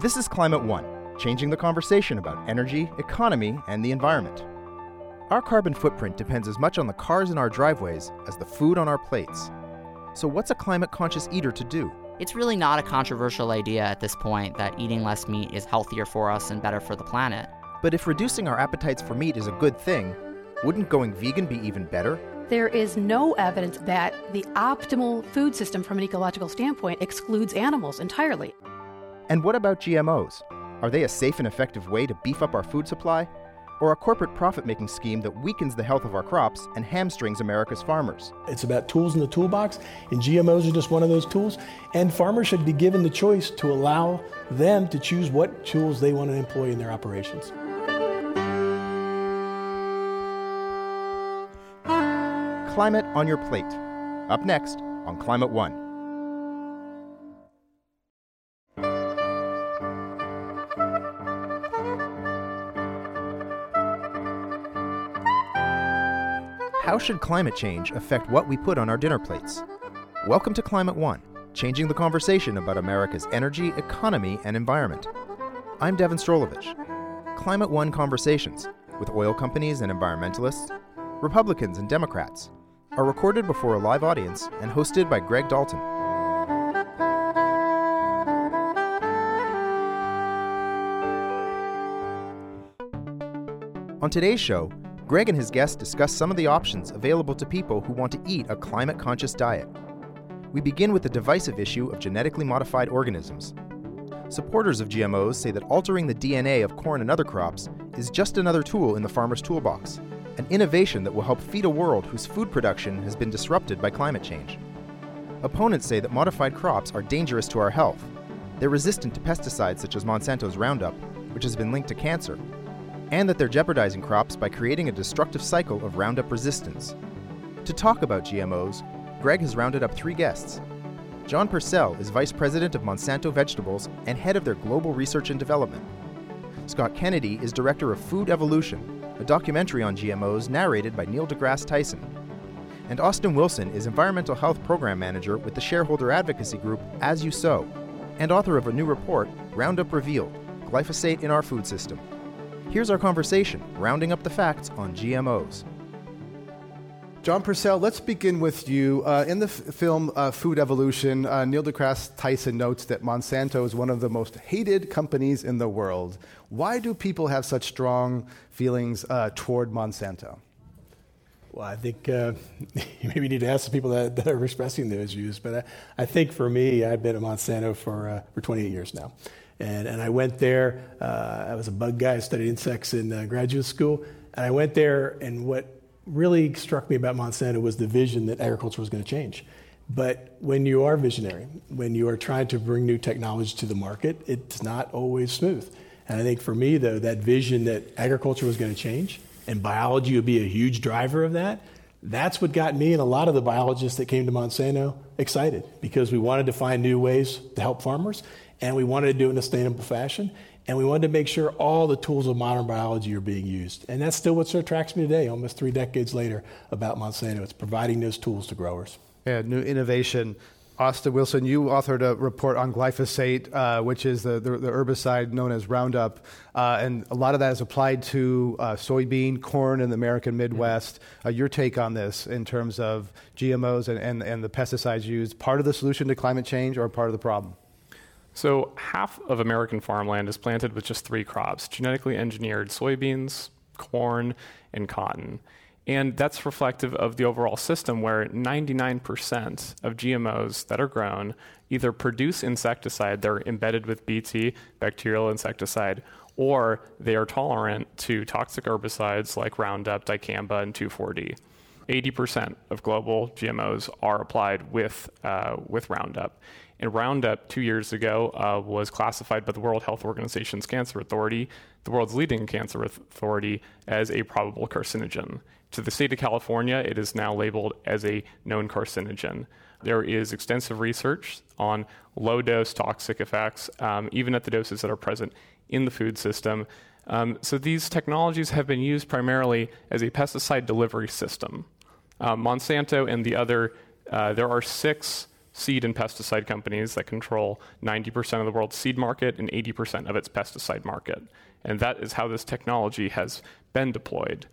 This is Climate One, changing the conversation about energy, economy, and the environment. Our carbon footprint depends as much on the cars in our driveways as the food on our plates. So, what's a climate conscious eater to do? It's really not a controversial idea at this point that eating less meat is healthier for us and better for the planet. But if reducing our appetites for meat is a good thing, wouldn't going vegan be even better? There is no evidence that the optimal food system from an ecological standpoint excludes animals entirely. And what about GMOs? Are they a safe and effective way to beef up our food supply? Or a corporate profit making scheme that weakens the health of our crops and hamstrings America's farmers? It's about tools in the toolbox, and GMOs are just one of those tools. And farmers should be given the choice to allow them to choose what tools they want to employ in their operations. Climate on Your Plate. Up next on Climate One. How should climate change affect what we put on our dinner plates? Welcome to Climate One, changing the conversation about America's energy, economy, and environment. I'm Devin Strolovich. Climate One conversations with oil companies and environmentalists, Republicans and Democrats, are recorded before a live audience and hosted by Greg Dalton. On today's show, Greg and his guests discuss some of the options available to people who want to eat a climate conscious diet. We begin with the divisive issue of genetically modified organisms. Supporters of GMOs say that altering the DNA of corn and other crops is just another tool in the farmer's toolbox an innovation that will help feed a world whose food production has been disrupted by climate change. Opponents say that modified crops are dangerous to our health. They're resistant to pesticides such as Monsanto's Roundup, which has been linked to cancer, and that they're jeopardizing crops by creating a destructive cycle of Roundup resistance. To talk about GMOs, Greg has rounded up three guests. John Purcell is Vice President of Monsanto Vegetables and head of their Global Research and Development. Scott Kennedy is Director of Food Evolution, a documentary on GMOs narrated by Neil deGrasse Tyson. And Austin Wilson is Environmental Health Program Manager with the shareholder advocacy group As You Sow, and author of a new report, Roundup Revealed Glyphosate in Our Food System. Here's our conversation, rounding up the facts on GMOs. John Purcell, let's begin with you. Uh, in the f- film uh, Food Evolution, uh, Neil deGrasse Tyson notes that Monsanto is one of the most hated companies in the world. Why do people have such strong feelings uh, toward Monsanto? Well, I think uh, you maybe need to ask the people that, that are expressing those views. But I, I, think for me, I've been at Monsanto for, uh, for 28 years now. And, and I went there, uh, I was a bug guy, I studied insects in uh, graduate school. And I went there, and what really struck me about Monsanto was the vision that agriculture was going to change. But when you are visionary, when you are trying to bring new technology to the market, it's not always smooth. And I think for me, though, that vision that agriculture was going to change and biology would be a huge driver of that, that's what got me and a lot of the biologists that came to Monsanto excited because we wanted to find new ways to help farmers and we wanted to do it in a sustainable fashion. And we wanted to make sure all the tools of modern biology are being used. And that's still what attracts me today, almost three decades later, about Monsanto. It's providing those tools to growers. Yeah, new innovation. Austin Wilson, you authored a report on glyphosate, uh, which is the, the, the, herbicide known as Roundup. Uh, and a lot of that is applied to uh, soybean, corn in the American Midwest. Uh, your take on this in terms of GMOs and, and, and the pesticides used, part of the solution to climate change or part of the problem? So, half of American farmland is planted with just three crops genetically engineered soybeans, corn, and cotton. And that's reflective of the overall system where 99% of GMOs that are grown either produce insecticide, they're embedded with BT, bacterial insecticide, or they are tolerant to toxic herbicides like Roundup, dicamba, and 2,4-D. 80% of global GMOs are applied with, uh, with Roundup. And Roundup, two years ago, uh, was classified by the World Health Organization's Cancer Authority, the world's leading cancer authority, as a probable carcinogen. To the state of California, it is now labeled as a known carcinogen. There is extensive research on low dose toxic effects, um, even at the doses that are present in the food system. Um, so these technologies have been used primarily as a pesticide delivery system. Uh, Monsanto and the other, uh, there are six seed and pesticide companies that control 90% of the world's seed market and 80% of its pesticide market. And that is how this technology has been deployed.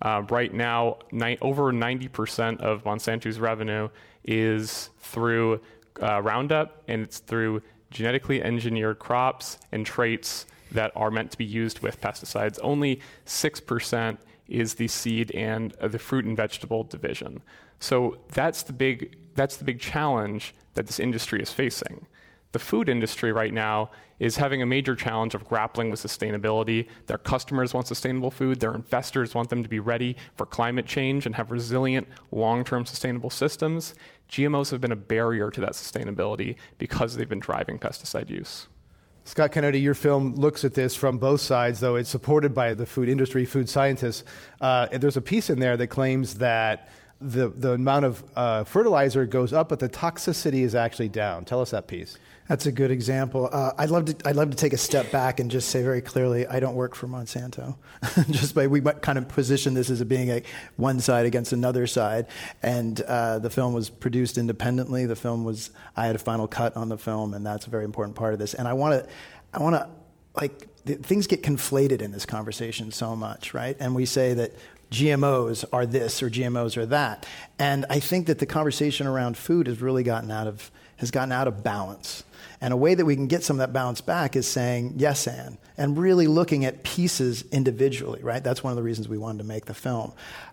Uh, right now, ni- over 90% of Monsanto's revenue is through uh, Roundup, and it's through genetically engineered crops and traits that are meant to be used with pesticides. Only 6% is the seed and uh, the fruit and vegetable division. So that's the big that's the big challenge that this industry is facing. The food industry right now is having a major challenge of grappling with sustainability. Their customers want sustainable food, their investors want them to be ready for climate change and have resilient, long term sustainable systems. GMOs have been a barrier to that sustainability because they've been driving pesticide use. Scott Kennedy, your film looks at this from both sides, though it's supported by the food industry, food scientists. Uh, there's a piece in there that claims that the, the amount of uh, fertilizer goes up, but the toxicity is actually down. Tell us that piece. That's a good example. Uh, I'd love to. I'd love to take a step back and just say very clearly, I don't work for Monsanto. just by we kind of position this as being a one side against another side. And uh, the film was produced independently. The film was. I had a final cut on the film, and that's a very important part of this. And I want to. I want to like things get conflated in this conversation so much, right? And we say that GMOs are this or GMOs are that. And I think that the conversation around food has really gotten out of has gotten out of balance. And a way that we can get some of that balance back is saying yes and and really looking at pieces individually, right? That's one of the reasons we wanted to make the film.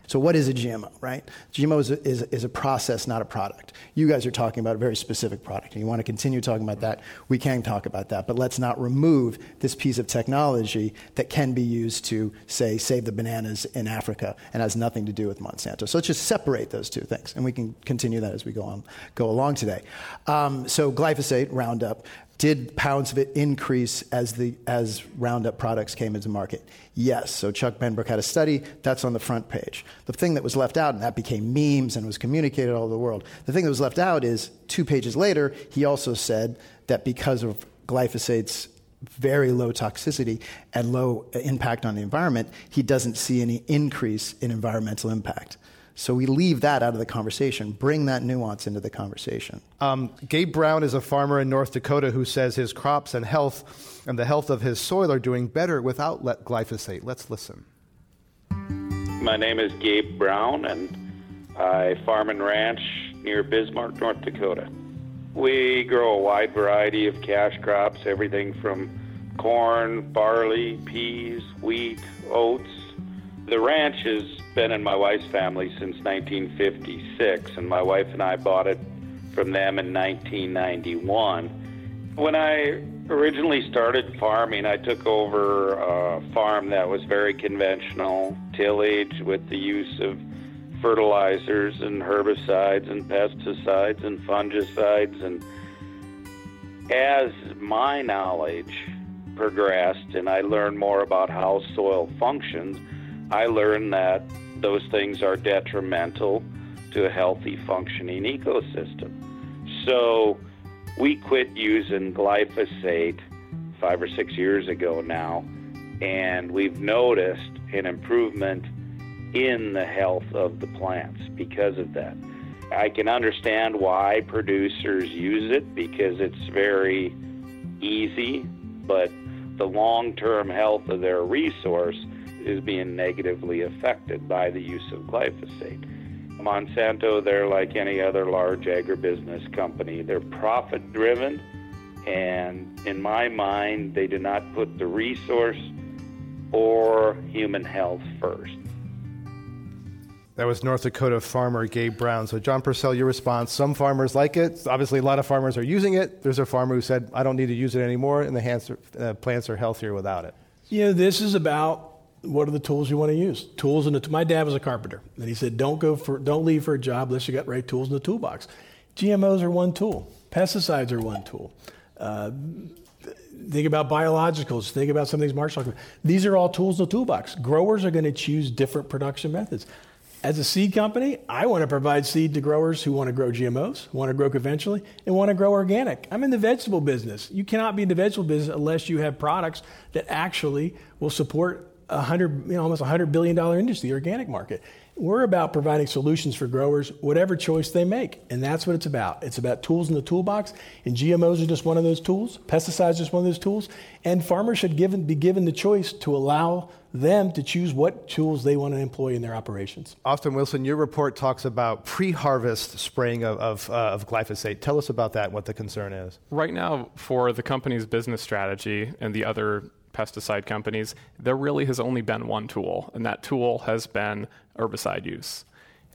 So, what is a GMO, right? GMO is a, is, is a process, not a product. You guys are talking about a very specific product, and you want to continue talking about that. We can talk about that, but let's not remove this piece of technology that can be used to, say, save the bananas in Africa and has nothing to do with Monsanto. So, let's just separate those two things, and we can continue that as we go on, go along today. Um, so, glyphosate, Roundup, did pounds of it increase as, the, as Roundup products came into market? Yes. So Chuck Benbrook had a study. That's on the front page. The thing that was left out, and that became memes and was communicated all over the world, the thing that was left out is two pages later, he also said that because of glyphosate's very low toxicity and low impact on the environment, he doesn't see any increase in environmental impact. So we leave that out of the conversation, bring that nuance into the conversation. Um, Gabe Brown is a farmer in North Dakota who says his crops and health and the health of his soil are doing better without glyphosate. Let's listen. My name is Gabe Brown, and I farm and ranch near Bismarck, North Dakota. We grow a wide variety of cash crops, everything from corn, barley, peas, wheat, oats. The ranch has been in my wife's family since 1956, and my wife and I bought it from them in 1991. When I originally started farming, I took over a farm that was very conventional, tillage with the use of fertilizers and herbicides and pesticides and fungicides. And as my knowledge progressed and I learned more about how soil functions, I learned that those things are detrimental to a healthy functioning ecosystem. So we quit using glyphosate five or six years ago now, and we've noticed an improvement in the health of the plants because of that. I can understand why producers use it because it's very easy, but the long term health of their resource is being negatively affected by the use of glyphosate. Monsanto, they're like any other large agribusiness company. They're profit driven, and in my mind, they do not put the resource or human health first. That was North Dakota farmer Gabe Brown. So, John Purcell, your response some farmers like it. Obviously, a lot of farmers are using it. There's a farmer who said, I don't need to use it anymore, and the uh, plants are healthier without it. You know, this is about what are the tools you want to use? Tools in the. My dad was a carpenter, and he said, "Don't go for, don't leave for a job unless you got right tools in the toolbox." GMOs are one tool. Pesticides are one tool. Uh, think about biologicals. Think about some of these Marshall. These are all tools in the toolbox. Growers are going to choose different production methods. As a seed company, I want to provide seed to growers who want to grow GMOs, want to grow conventionally, and want to grow organic. I'm in the vegetable business. You cannot be in the vegetable business unless you have products that actually will support a hundred, you know, almost a hundred billion dollar industry, the organic market. We're about providing solutions for growers, whatever choice they make, and that's what it's about. It's about tools in the toolbox, and GMOs are just one of those tools. Pesticides are just one of those tools, and farmers should given, be given the choice to allow them to choose what tools they want to employ in their operations. Austin Wilson, your report talks about pre-harvest spraying of, of, uh, of glyphosate. Tell us about that what the concern is. Right now, for the company's business strategy and the other pesticide companies, there really has only been one tool, and that tool has been herbicide use.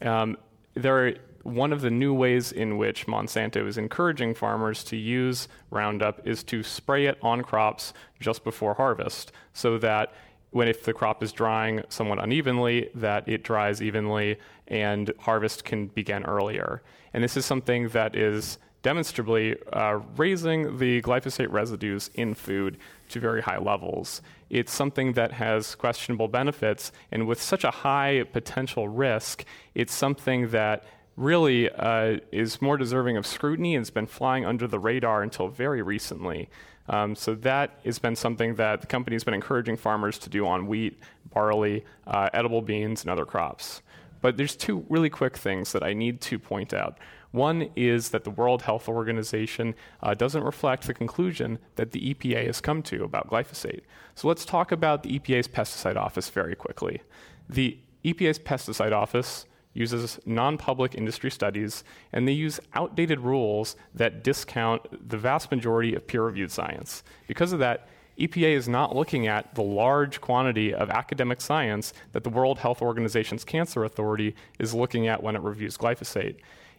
Um, there are, one of the new ways in which Monsanto is encouraging farmers to use Roundup is to spray it on crops just before harvest so that when if the crop is drying somewhat unevenly, that it dries evenly and harvest can begin earlier. And this is something that is demonstrably uh, raising the glyphosate residues in food to very high levels. It's something that has questionable benefits, and with such a high potential risk, it's something that really uh, is more deserving of scrutiny and has been flying under the radar until very recently. Um, so that has been something that the company has been encouraging farmers to do on wheat, barley, uh, edible beans, and other crops. But there's two really quick things that I need to point out. One is that the World Health Organization uh, doesn't reflect the conclusion that the EPA has come to about glyphosate. So let's talk about the EPA's pesticide office very quickly. The EPA's pesticide office uses non public industry studies, and they use outdated rules that discount the vast majority of peer reviewed science. Because of that, EPA is not looking at the large quantity of academic science that the World Health Organization's Cancer Authority is looking at when it reviews glyphosate.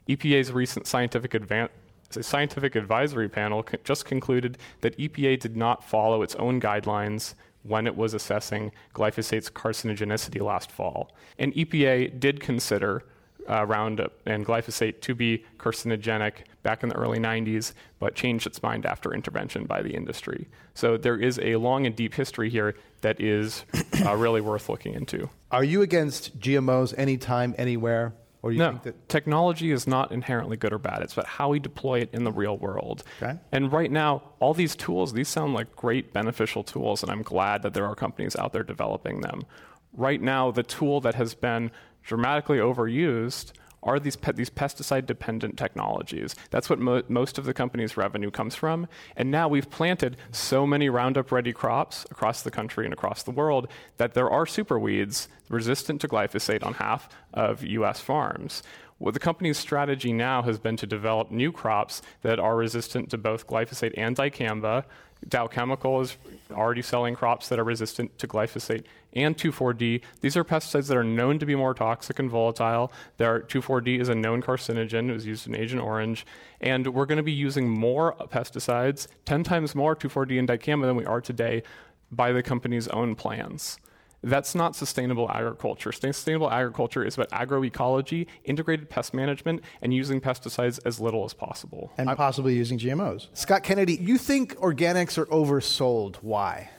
EPA's recent scientific advan- scientific advisory panel just concluded that EPA did not follow its own guidelines when it was assessing glyphosate's carcinogenicity last fall. And EPA did consider uh, Roundup and glyphosate to be carcinogenic back in the early 90s, but changed its mind after intervention by the industry. So there is a long and deep history here that is uh, really worth looking into. Are you against GMOs anytime, anywhere? Or you no, think that technology is not inherently good or bad. It's about how we deploy it in the real world. Okay. And right now, all these tools, these sound like great beneficial tools, and I'm glad that there are companies out there developing them. Right now, the tool that has been dramatically overused are these pe- these pesticide dependent technologies. That's what mo- most of the company's revenue comes from. And now we've planted so many Roundup ready crops across the country and across the world that there are super weeds resistant to glyphosate on half of US farms. Well, the company's strategy now has been to develop new crops that are resistant to both glyphosate and dicamba. Dow Chemical is already selling crops that are resistant to glyphosate and 2,4-D. These are pesticides that are known to be more toxic and volatile. 2,4-D is a known carcinogen. It was used in Agent Orange. And we're going to be using more pesticides, 10 times more 2,4-D and dicamba than we are today by the company's own plans. That's not sustainable agriculture. Sustainable agriculture is about agroecology, integrated pest management, and using pesticides as little as possible. And possibly using GMOs. Scott Kennedy, you think organics are oversold. Why?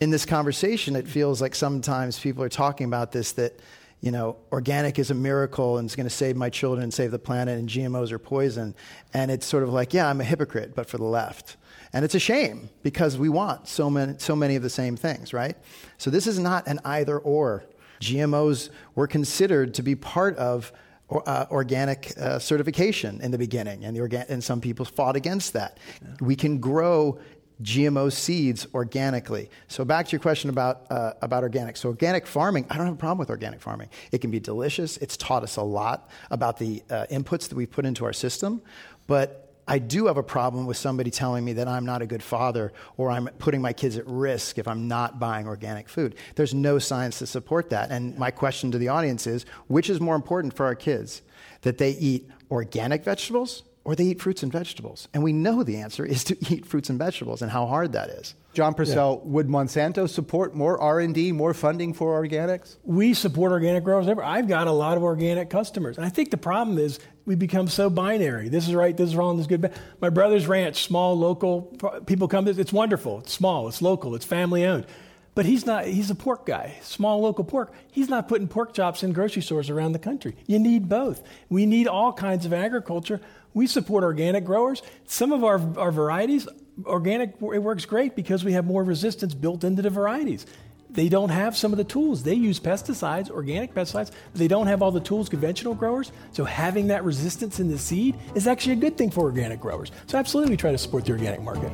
In this conversation, it feels like sometimes people are talking about this that, you know, organic is a miracle and it's going to save my children and save the planet, and GMOs are poison. And it's sort of like, yeah, I'm a hypocrite, but for the left. And it's a shame because we want so many, so many of the same things, right? So this is not an either or. GMOs were considered to be part of uh, organic uh, certification in the beginning, and, the organ- and some people fought against that. Yeah. We can grow GMO seeds organically. So back to your question about uh, about organic. So organic farming, I don't have a problem with organic farming. It can be delicious. It's taught us a lot about the uh, inputs that we put into our system, but I do have a problem with somebody telling me that I'm not a good father or I'm putting my kids at risk if I'm not buying organic food. There's no science to support that. And my question to the audience is which is more important for our kids? That they eat organic vegetables or they eat fruits and vegetables? And we know the answer is to eat fruits and vegetables and how hard that is. John Purcell, yeah. would Monsanto support more R&D, more funding for organics? We support organic growers. I've got a lot of organic customers. And I think the problem is we become so binary. This is right, this is wrong, this is good. My brother's ranch, small, local, people come, it's wonderful. It's small, it's local, it's family owned. But he's not, he's a pork guy, small local pork. He's not putting pork chops in grocery stores around the country. You need both. We need all kinds of agriculture. We support organic growers. Some of our, our varieties organic, it works great because we have more resistance built into the varieties. they don't have some of the tools. They use pesticides, organic pesticides, but they don't have all the tools conventional growers. So having that resistance in the seed is actually a good thing for organic growers. So absolutely we try to support the organic market.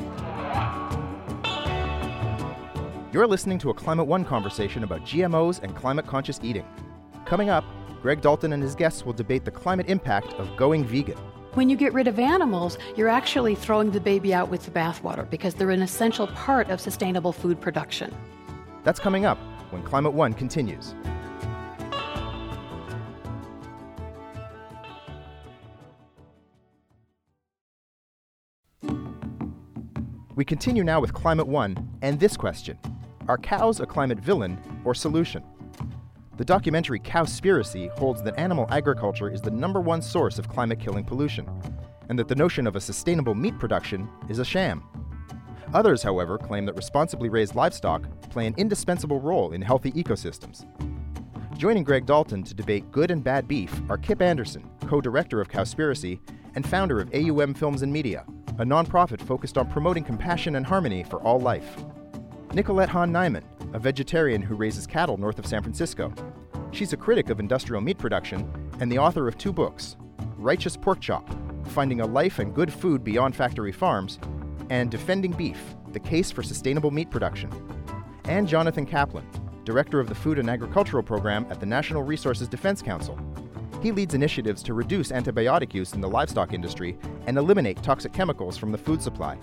You're listening to a Climate One conversation about GMOs and climate conscious eating. Coming up, Greg Dalton and his guests will debate the climate impact of going vegan. When you get rid of animals, you're actually throwing the baby out with the bathwater because they're an essential part of sustainable food production. That's coming up when Climate One continues. We continue now with Climate One and this question Are cows a climate villain or solution? The documentary Cowspiracy holds that animal agriculture is the number one source of climate killing pollution, and that the notion of a sustainable meat production is a sham. Others, however, claim that responsibly raised livestock play an indispensable role in healthy ecosystems. Joining Greg Dalton to debate good and bad beef are Kip Anderson, co director of Cowspiracy and founder of AUM Films and Media, a nonprofit focused on promoting compassion and harmony for all life. Nicolette Hahn Niman, a vegetarian who raises cattle north of San Francisco. She's a critic of industrial meat production and the author of two books Righteous Pork Chop Finding a Life and Good Food Beyond Factory Farms, and Defending Beef The Case for Sustainable Meat Production. And Jonathan Kaplan, director of the Food and Agricultural Program at the National Resources Defense Council. He leads initiatives to reduce antibiotic use in the livestock industry and eliminate toxic chemicals from the food supply.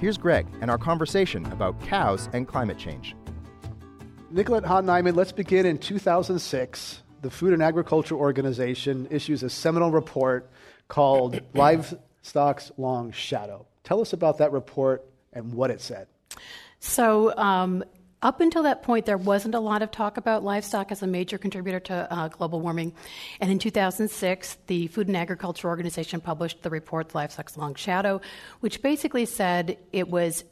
Here's Greg and our conversation about cows and climate change. Nicolette Hahn Niman, let's begin in 2006. The Food and Agriculture Organization issues a seminal report called Livestock's Long Shadow. Tell us about that report and what it said. So, um, up until that point, there wasn't a lot of talk about livestock as a major contributor to uh, global warming. And in 2006, the Food and Agriculture Organization published the report, Livestock's Long Shadow, which basically said it was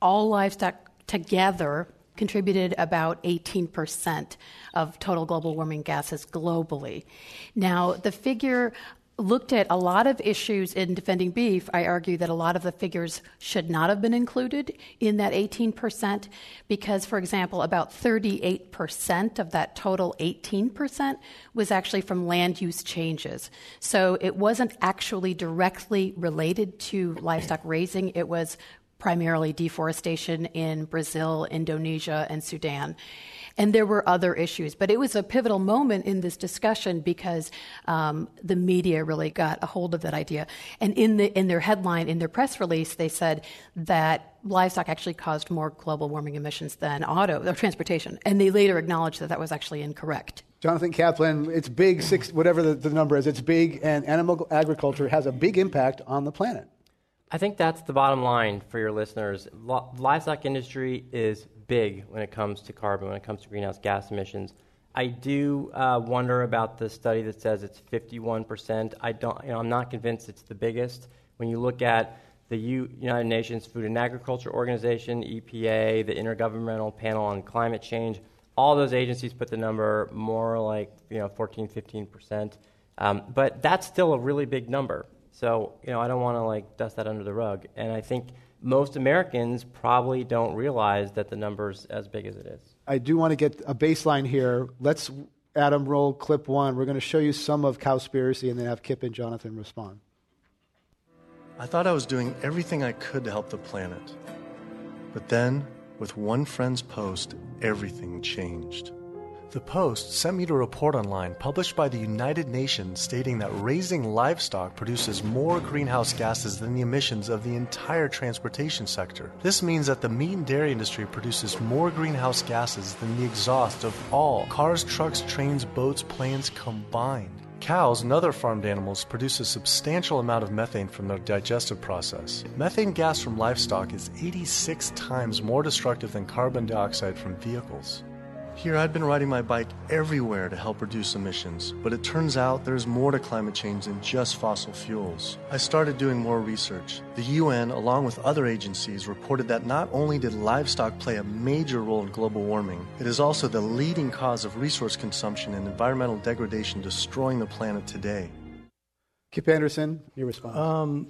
all livestock together contributed about 18% of total global warming gases globally. Now, the figure looked at a lot of issues in defending beef, I argue that a lot of the figures should not have been included in that 18% because, for example, about 38% of that total 18% was actually from land use changes. So it wasn't actually directly related to livestock raising, it was primarily deforestation in Brazil, Indonesia, and Sudan. And there were other issues, but it was a pivotal moment in this discussion because um, the media really got a hold of that idea. And in the in their headline, in their press release, they said that livestock actually caused more global warming emissions than auto or transportation, and they later acknowledged that that was actually incorrect. Jonathan Kaplan, it's big, six, whatever the, the number is, it's big, and animal agriculture has a big impact on the planet. I think that's the bottom line for your listeners. livestock industry is big when it comes to carbon, when it comes to greenhouse gas emissions. I do uh, wonder about the study that says it's 51%. I don't, you know, I'm not convinced it's the biggest. When you look at the U- United Nations Food and Agriculture Organization, EPA, the Intergovernmental Panel on Climate Change, all those agencies put the number more like you know 14, 15%. Um, but that's still a really big number. So you know I don't want to like dust that under the rug. And I think most Americans probably don't realize that the number's as big as it is. I do want to get a baseline here. Let's, Adam, roll clip one. We're going to show you some of Cowspiracy and then have Kip and Jonathan respond. I thought I was doing everything I could to help the planet. But then, with one friend's post, everything changed. The Post sent me to a report online published by the United Nations stating that raising livestock produces more greenhouse gases than the emissions of the entire transportation sector. This means that the meat and dairy industry produces more greenhouse gases than the exhaust of all cars, trucks, trains, boats, planes combined. Cows and other farmed animals produce a substantial amount of methane from their digestive process. Methane gas from livestock is 86 times more destructive than carbon dioxide from vehicles. Here, I'd been riding my bike everywhere to help reduce emissions, but it turns out there's more to climate change than just fossil fuels. I started doing more research. The UN, along with other agencies, reported that not only did livestock play a major role in global warming, it is also the leading cause of resource consumption and environmental degradation destroying the planet today. Kip Anderson, your response. Um,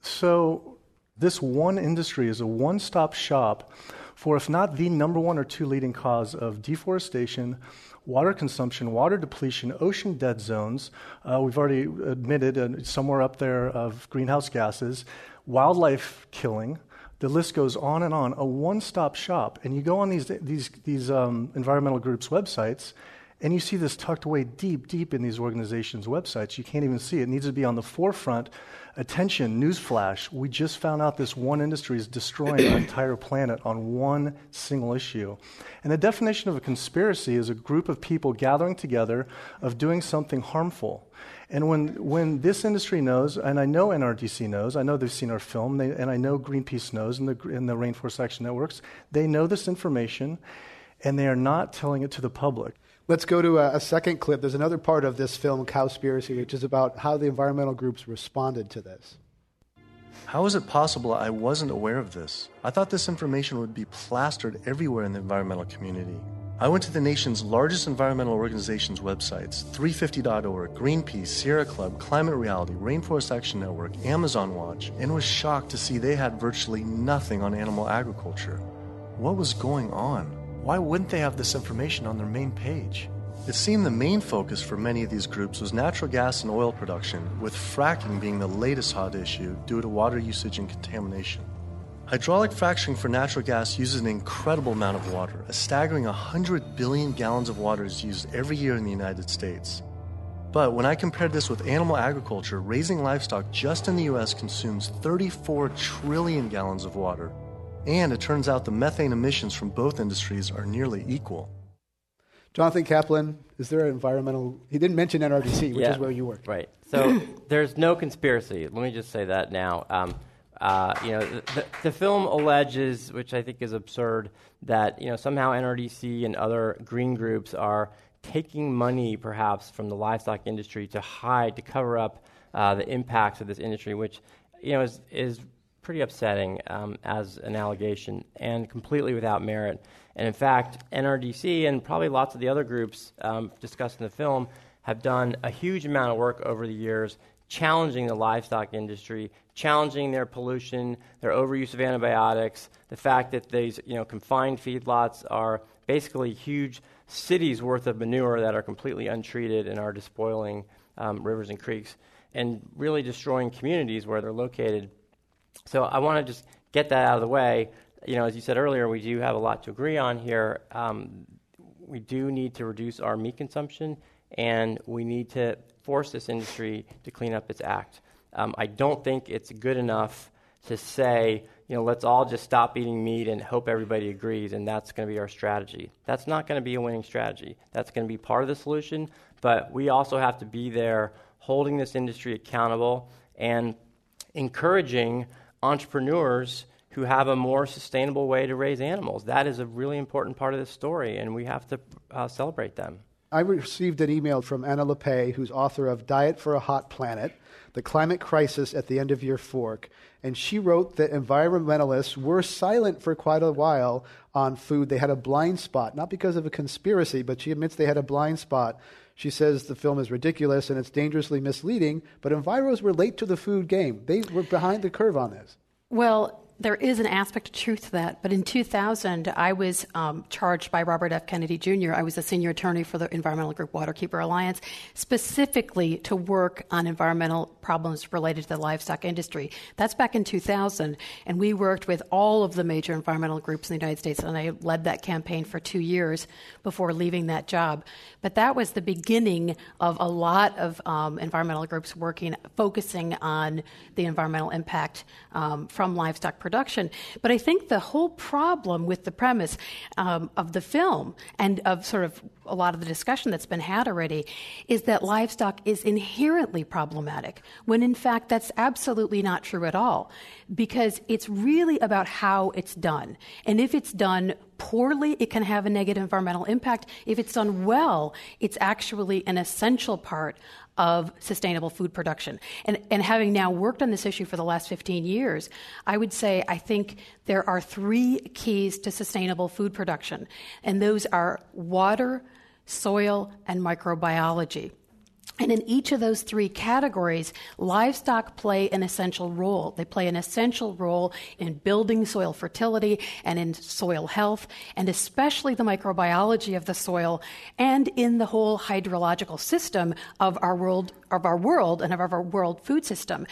so, this one industry is a one stop shop for, if not the number one or two leading cause of deforestation, water consumption, water depletion, ocean dead zones. Uh, we've already admitted uh, somewhere up there of greenhouse gases, wildlife killing. The list goes on and on. A one-stop shop, and you go on these these these um, environmental groups' websites, and you see this tucked away deep, deep in these organizations' websites. You can't even see it. It needs to be on the forefront. Attention, newsflash. We just found out this one industry is destroying our entire planet on one single issue. And the definition of a conspiracy is a group of people gathering together of doing something harmful. And when, when this industry knows, and I know NRDC knows, I know they've seen our film, they, and I know Greenpeace knows, and the, and the Rainforest Action Networks, they know this information, and they are not telling it to the public. Let's go to a, a, second clip. There's another part of this film, Cowspiracy, which is about how the environmental groups responded to this. How is it possible I wasn't aware of this? I thought this information would be plastered everywhere in the environmental community. I went to the nation's largest environmental organizations' websites 350.org, Greenpeace, Sierra Club, Climate Reality, Rainforest Action Network, Amazon Watch, and was shocked to see they had virtually nothing on animal agriculture. What was going on? Why wouldn't they have this information on their main page? It seemed the main focus for many of these groups was natural gas and oil production, with fracking being the latest hot issue due to water usage and contamination. Hydraulic fracturing for natural gas uses an incredible amount of water. A staggering 100 billion gallons of water is used every year in the United States. But when I compared this with animal agriculture, raising livestock just in the US consumes 34 trillion gallons of water, and it turns out the methane emissions from both industries are nearly equal. Jonathan Kaplan, is there an environmental? He didn't mention NRDC, which yeah, is where you work. Right. So there's no conspiracy. Let me just say that now. Um, uh, you know, the, the, film alleges, which I think is absurd, that you know somehow NRDC and other green groups are taking money, perhaps, from the livestock industry to hide, to cover up uh, the impacts of this industry, which you know is is pretty upsetting um, as an allegation and completely without merit. And in fact, NRDC and probably lots of the other groups um, discussed in the film have done a huge amount of work over the years challenging the livestock industry, challenging their pollution, their overuse of antibiotics, the fact that these you know, confined feedlots are basically huge cities worth of manure that are completely untreated and are despoiling um, rivers and creeks and really destroying communities where they're located. So I want to just get that out of the way. You know, as you said earlier, we do have a lot to agree on here. Um, we do need to reduce our meat consumption, and we need to force this industry to clean up its act. Um, I don't think it's good enough to say, you know, let's all just stop eating meat and hope everybody agrees, and that's going to be our strategy. That's not going to be a winning strategy. That's going to be part of the solution, but we also have to be there holding this industry accountable and encouraging entrepreneurs who have a more sustainable way to raise animals. That is a really important part of this story, and we have to uh, celebrate them. I received an email from Anna Lappé, who's author of Diet for a Hot Planet The Climate Crisis at the End of Your Fork. And she wrote that environmentalists were silent for quite a while on food. They had a blind spot, not because of a conspiracy, but she admits they had a blind spot. She says the film is ridiculous and it's dangerously misleading, but enviros were late to the food game. They were behind the curve on this. Well, there is an aspect of truth to that. But in 2000, I was um, charged by Robert F. Kennedy Jr., I was a senior attorney for the environmental group Waterkeeper Alliance, specifically to work on environmental problems related to the livestock industry. That's back in 2000. And we worked with all of the major environmental groups in the United States. And I led that campaign for two years before leaving that job. But that was the beginning of a lot of um, environmental groups working, focusing on the environmental impact um, from livestock production. But I think the whole problem with the premise um, of the film and of sort of a lot of the discussion that's been had already is that livestock is inherently problematic, when in fact that's absolutely not true at all, because it's really about how it's done. And if it's done poorly, it can have a negative environmental impact. If it's done well, it's actually an essential part of sustainable food production. And, and having now worked on this issue for the last 15 years, I would say I think there are three keys to sustainable food production, and those are water, soil, and microbiology. And in each of those three categories, livestock play an essential role. They play an essential role in building soil fertility and in soil health, and especially the microbiology of the soil and in the whole hydrological system of our world, of our world and of our world food system.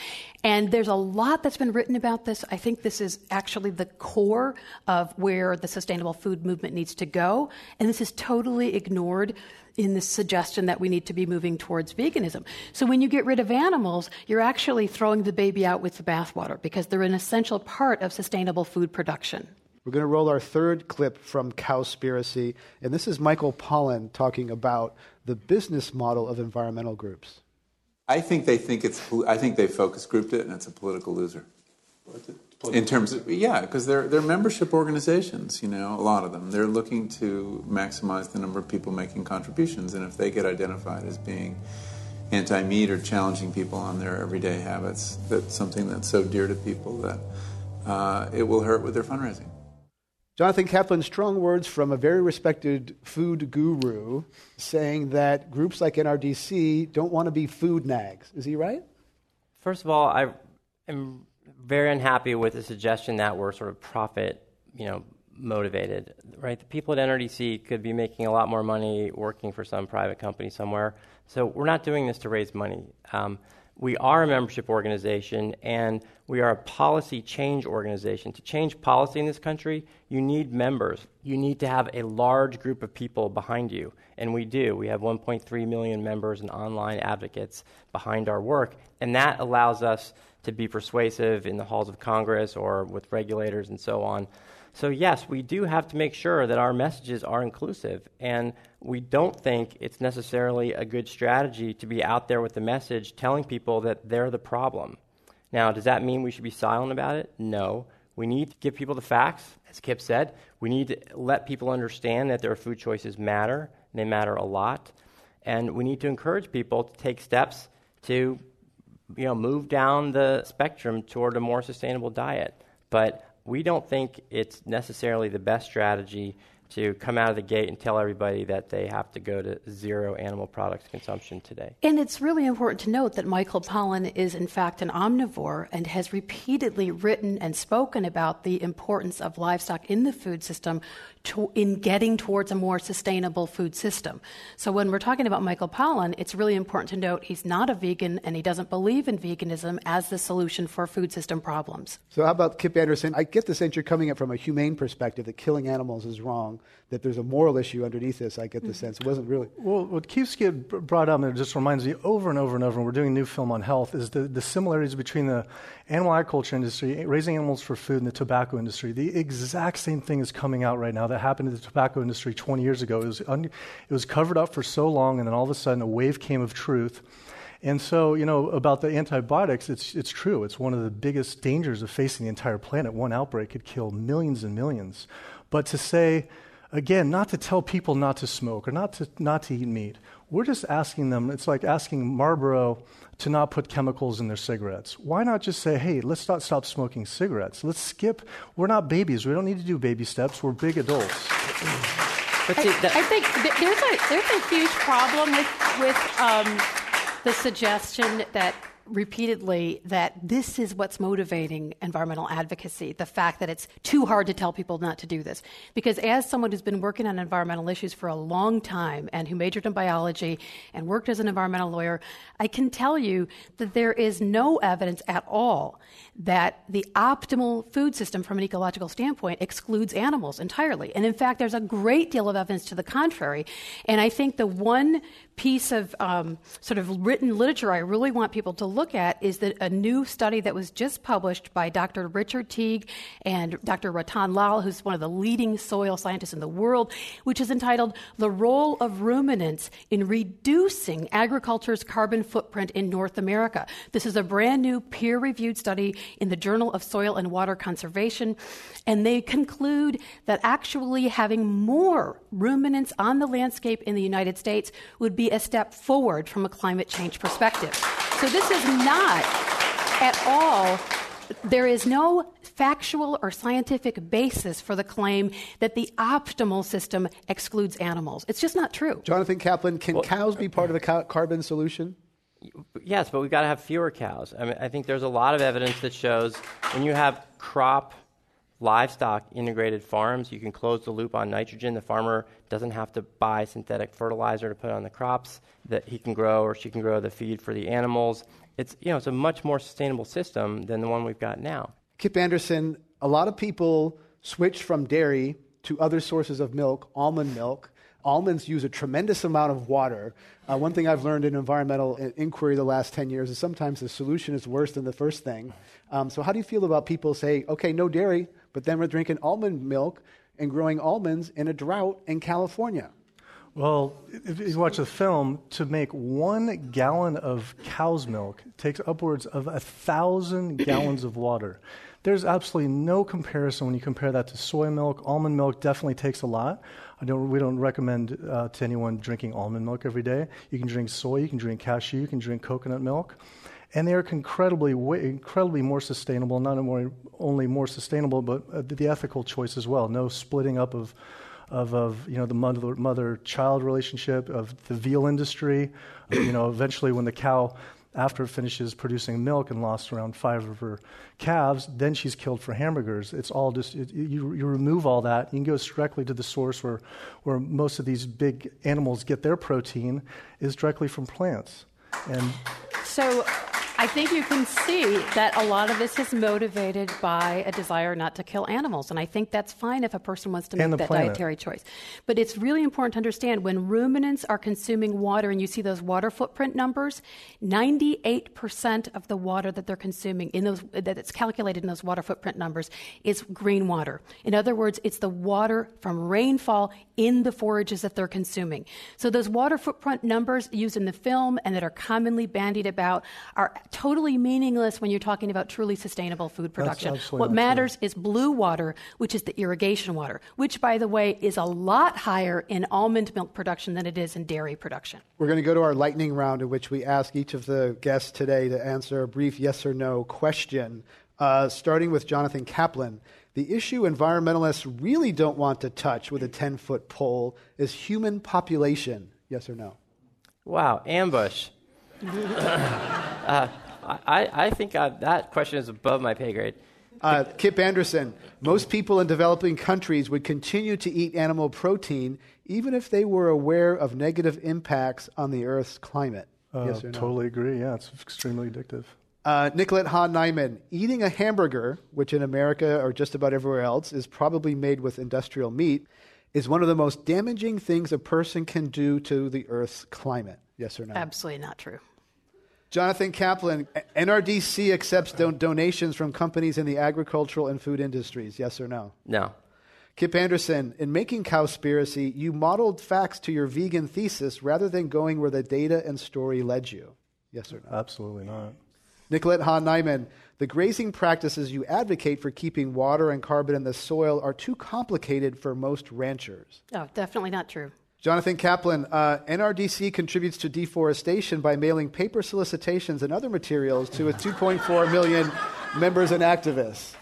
And there's a lot that's been written about this. I think this is actually the core of where the sustainable food movement needs to go. And this is totally ignored in the suggestion that we need to be moving towards veganism. So when you get rid of animals, you're actually throwing the baby out with the bathwater because they're an essential part of sustainable food production. We're going to roll our third clip from Cowspiracy, and this is Michael Pollan talking about the business model of environmental groups. I think they think it's. I think they focus grouped it, and it's a political loser. In terms of yeah, because they're they're membership organizations. You know, a lot of them. They're looking to maximize the number of people making contributions, and if they get identified as being anti-meat or challenging people on their everyday habits, that's something that's so dear to people that uh, it will hurt with their fundraising. Jonathan Kaplan, strong words from a very respected food guru saying that groups like NRDC don't want to be food nags. Is he right? First of all, I am very unhappy with the suggestion that we're sort of profit, you know, motivated, right? The people at NRDC could be making a lot more money working for some private company somewhere. So we're not doing this to raise money. Um, we are a membership organization and we are a policy change organization. To change policy in this country, you need members. You need to have a large group of people behind you. And we do. We have 1.3 million members and online advocates behind our work. And that allows us to be persuasive in the halls of Congress or with regulators and so on. So, yes, we do have to make sure that our messages are inclusive. And we don't think it's necessarily a good strategy to be out there with the message telling people that they're the problem. Now, does that mean we should be silent about it? No. We need to give people the facts, as Kip said. We need to let people understand that their food choices matter, they matter a lot. And we need to encourage people to take steps to you know, move down the spectrum toward a more sustainable diet. But we don't think it's necessarily the best strategy to come out of the gate and tell everybody that they have to go to zero animal products consumption today. And it's really important to note that Michael Pollan is, in fact, an omnivore and has repeatedly written and spoken about the importance of livestock in the food system to, in getting towards a more sustainable food system. So when we're talking about Michael Pollan, it's really important to note he's not a vegan and he doesn't believe in veganism as the solution for food system problems. So how about Kip Anderson? I get the sense you're coming at from a humane perspective that killing animals is wrong, that there's a moral issue underneath this. I get the mm-hmm. sense it wasn't really. Well, what Keith brought up, and it just reminds me over and over and over, and we're doing a new film on health, is the, the similarities between the animal agriculture industry, raising animals for food, and the tobacco industry. The exact same thing is coming out right now that happened in the tobacco industry 20 years ago. It was, un- it was covered up for so long, and then all of a sudden a wave came of truth. And so, you know, about the antibiotics, it's, it's true. It's one of the biggest dangers of facing the entire planet. One outbreak could kill millions and millions. But to say, again, not to tell people not to smoke or not to, not to eat meat, we're just asking them, it's like asking Marlboro to not put chemicals in their cigarettes. Why not just say, hey, let's not stop smoking cigarettes? Let's skip. We're not babies. We don't need to do baby steps. We're big adults. But see, I, I, think there's a, there's a huge problem with, with um, the suggestion that repeatedly that this is what's motivating environmental advocacy the fact that it's too hard to tell people not to do this. Because as someone who's been working on environmental issues for a long time and who majored in biology and worked as an environmental lawyer, I can tell you that there is no evidence at all that the optimal food system from an ecological standpoint excludes animals entirely. And in fact, there's a great deal of evidence to the contrary. And I think the one piece of um, sort of written literature I really want people to look at is that a new study that was just published by Dr. Richard Teague and Dr. Rattan Lal, who's one of the leading soil scientists in the world, which is entitled The Role of Ruminants in Reducing Agriculture's Carbon Footprint in North America. This is a brand new peer reviewed study in the Journal of Soil and Water Conservation, and they conclude that actually having more ruminants on the landscape in the United States would be a step forward from a climate change perspective. So this is not at all there is no factual or scientific basis for the claim that the optimal system excludes animals. It's just not true. Jonathan Kaplan, can cows be part of the ca- carbon solution? Yes, but we've got to have fewer cows. I mean, I think there's a lot of evidence that shows when you have crop livestock integrated farms, you can close the loop on nitrogen. The farmer doesn't have to buy synthetic fertilizer to put on the crops that he can grow or she can grow the feed for the animals. It's, you know, it's a much more sustainable system than the one we've got now. Kip Anderson, a lot of people switch from dairy to other sources of milk, almond milk. Almonds use a tremendous amount of water. Uh, one thing I've learned in environmental inquiry the last 10 years is sometimes the solution is worse than the first thing. Um, so, how do you feel about people say, okay, no dairy, but then we're drinking almond milk and growing almonds in a drought in California? Well, if you watch the film, to make one gallon of cow's milk takes upwards of a thousand gallons of water. There's absolutely no comparison when you compare that to soy milk. Almond milk definitely takes a lot. Don't, we don't recommend uh, to anyone drinking almond milk every day. You can drink soy, you can drink cashew, you can drink coconut milk. And they are incredibly, incredibly more sustainable, not only more sustainable, but uh, the ethical choice as well. No splitting up of, of, of you know, the mother, mother-child relationship, of the veal industry. you know, eventually when the cow after it finishes producing milk and lost around five of her calves, then she's killed for hamburgers. It's all just, it, you, you remove all that. You can go directly to the source where, where most of these big animals get their protein is directly from plants. And so I think you can see that a lot of this is motivated by a desire not to kill animals. And I think that's fine if a person wants to make that planet. dietary choice. But it's really important to understand when ruminants are consuming water and you see those water footprint numbers, 98% of the water that they're consuming in those that's calculated in those water footprint numbers is green water. In other words, it's the water from rainfall in the forages that they're consuming. So those water footprint numbers used in the film and that are commonly bandied about are totally meaningless when you're talking about truly sustainable food production. What matters true. is blue water, which is the irrigation water, which, by the way, is a lot higher in almond milk production than it is in dairy production. We're going to go to our lightning round, in which we ask each of the guests today to answer a brief yes or no question. Uh, starting with Jonathan Kaplan. The issue environmentalists really don't want to touch with a 10 foot pole is human population. Yes or no? Wow, ambush. Uh, I, I think uh, that question is above my pay grade. Uh, Kip Andersen, most people in developing countries would continue to eat animal protein even if they were aware of negative impacts on the Earth's climate. Uh, yes or no? Totally agree. Yeah, it's extremely addictive. Uh, Nicolette Hahn Niman, eating a hamburger, which in America or just about everywhere else is probably made with industrial meat, is one of the most damaging things a person can do to the Earth's climate. Yes or no? Absolutely not true. Jonathan Kaplan, NRDC accepts don- donations from companies in the agricultural and food industries. Yes or no? No. Kip Andersen, in making Cowspiracy, you modeled facts to your vegan thesis rather than going where the data and story led you. Yes or no? Absolutely not. Nicolette Hahn Niman, the grazing practices you advocate for keeping water and carbon in the soil are too complicated for most ranchers. Oh, definitely not true. Jonathan Kaplan, uh, NRDC contributes to deforestation by mailing paper solicitations and other materials to its 2.4 million members and activists.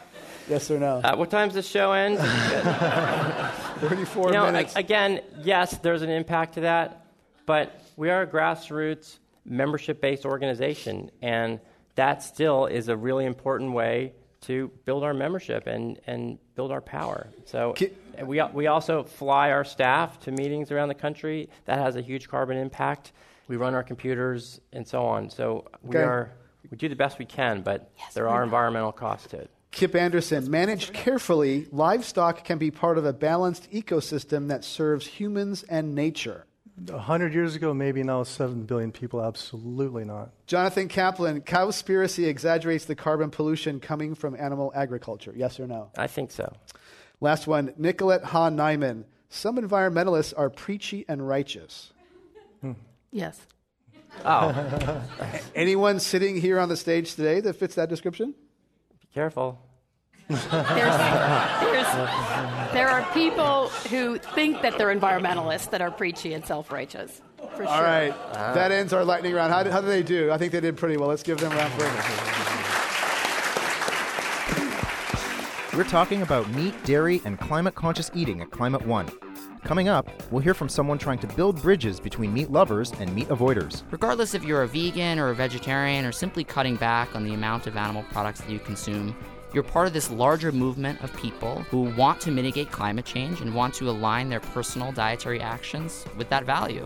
Yes or no? Uh, what time's the show end? 34 you know, minutes. again, yes, there's an impact to that, but we are a grassroots, membership based organization, and that still is a really important way to build our membership and, and build our power. So we, we also fly our staff to meetings around the country. That has a huge carbon impact. We run our computers and so on. So we okay. are we do the best we can, but yes, there are environmental costs to it. Kip Andersen, managed carefully, livestock can be part of a balanced ecosystem that serves humans and nature. 100 years ago, maybe now 7 billion people, absolutely not. Jonathan Kaplan, Cowspiracy exaggerates the carbon pollution coming from animal agriculture. Yes or no? I think so. Last one, Nicolette Hahn Niman. Some environmentalists are preachy and righteous. Hmm. Yes. Oh. Anyone sitting here on the stage today that fits that description? Be careful there's, there's, there are people who think that they're environmentalists that are preachy and self righteous. For sure. right. Uh-huh. That ends our lightning round. How did, how did they do? I think they did pretty well. Let's give them a round of applause. We're talking about meat, dairy, and climate conscious eating at Climate One. Coming up, we'll hear from someone trying to build bridges between meat lovers and meat avoiders. Regardless if you're a vegan or a vegetarian or simply cutting back on the amount of animal products that you consume, you're part of this larger movement of people who want to mitigate climate change and want to align their personal dietary actions with that value.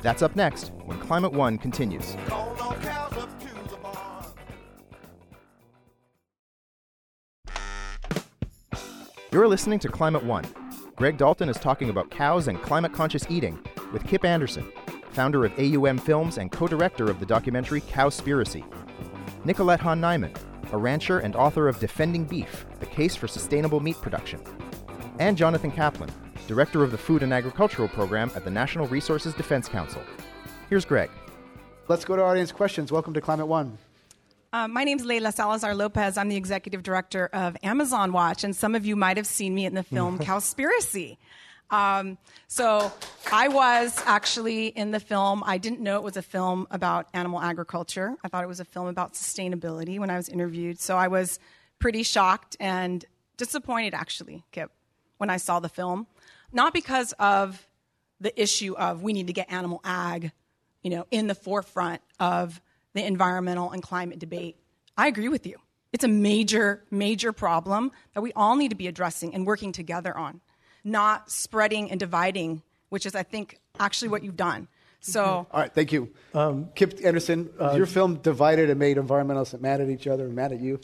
That's up next when Climate One continues. You're listening to Climate One. Greg Dalton is talking about cows and climate conscious eating with Kip Andersen, founder of AUM Films and co director of the documentary Cowspiracy. Nicolette Hahn Niman, a rancher and author of Defending Beef The Case for Sustainable Meat Production. And Jonathan Kaplan, director of the Food and Agricultural Program at the Natural Resources Defense Council. Here's Greg. Let's go to audience questions. Welcome to Climate One. Uh, my name is Leila Salazar Lopez. I'm the executive director of Amazon Watch, and some of you might have seen me in the film Cowspiracy. Um, so I was actually in the film. I didn't know it was a film about animal agriculture. I thought it was a film about sustainability when I was interviewed. So I was pretty shocked and disappointed, actually, Kip, when I saw the film. Not because of the issue of we need to get animal ag, you know, in the forefront of the environmental and climate debate. I agree with you. It's a major, major problem that we all need to be addressing and working together on, not spreading and dividing, which is, I think, actually what you've done. So, all right, thank you, um, Kip Andersen. Uh, your film divided and made environmentalists mad at each other and mad at you.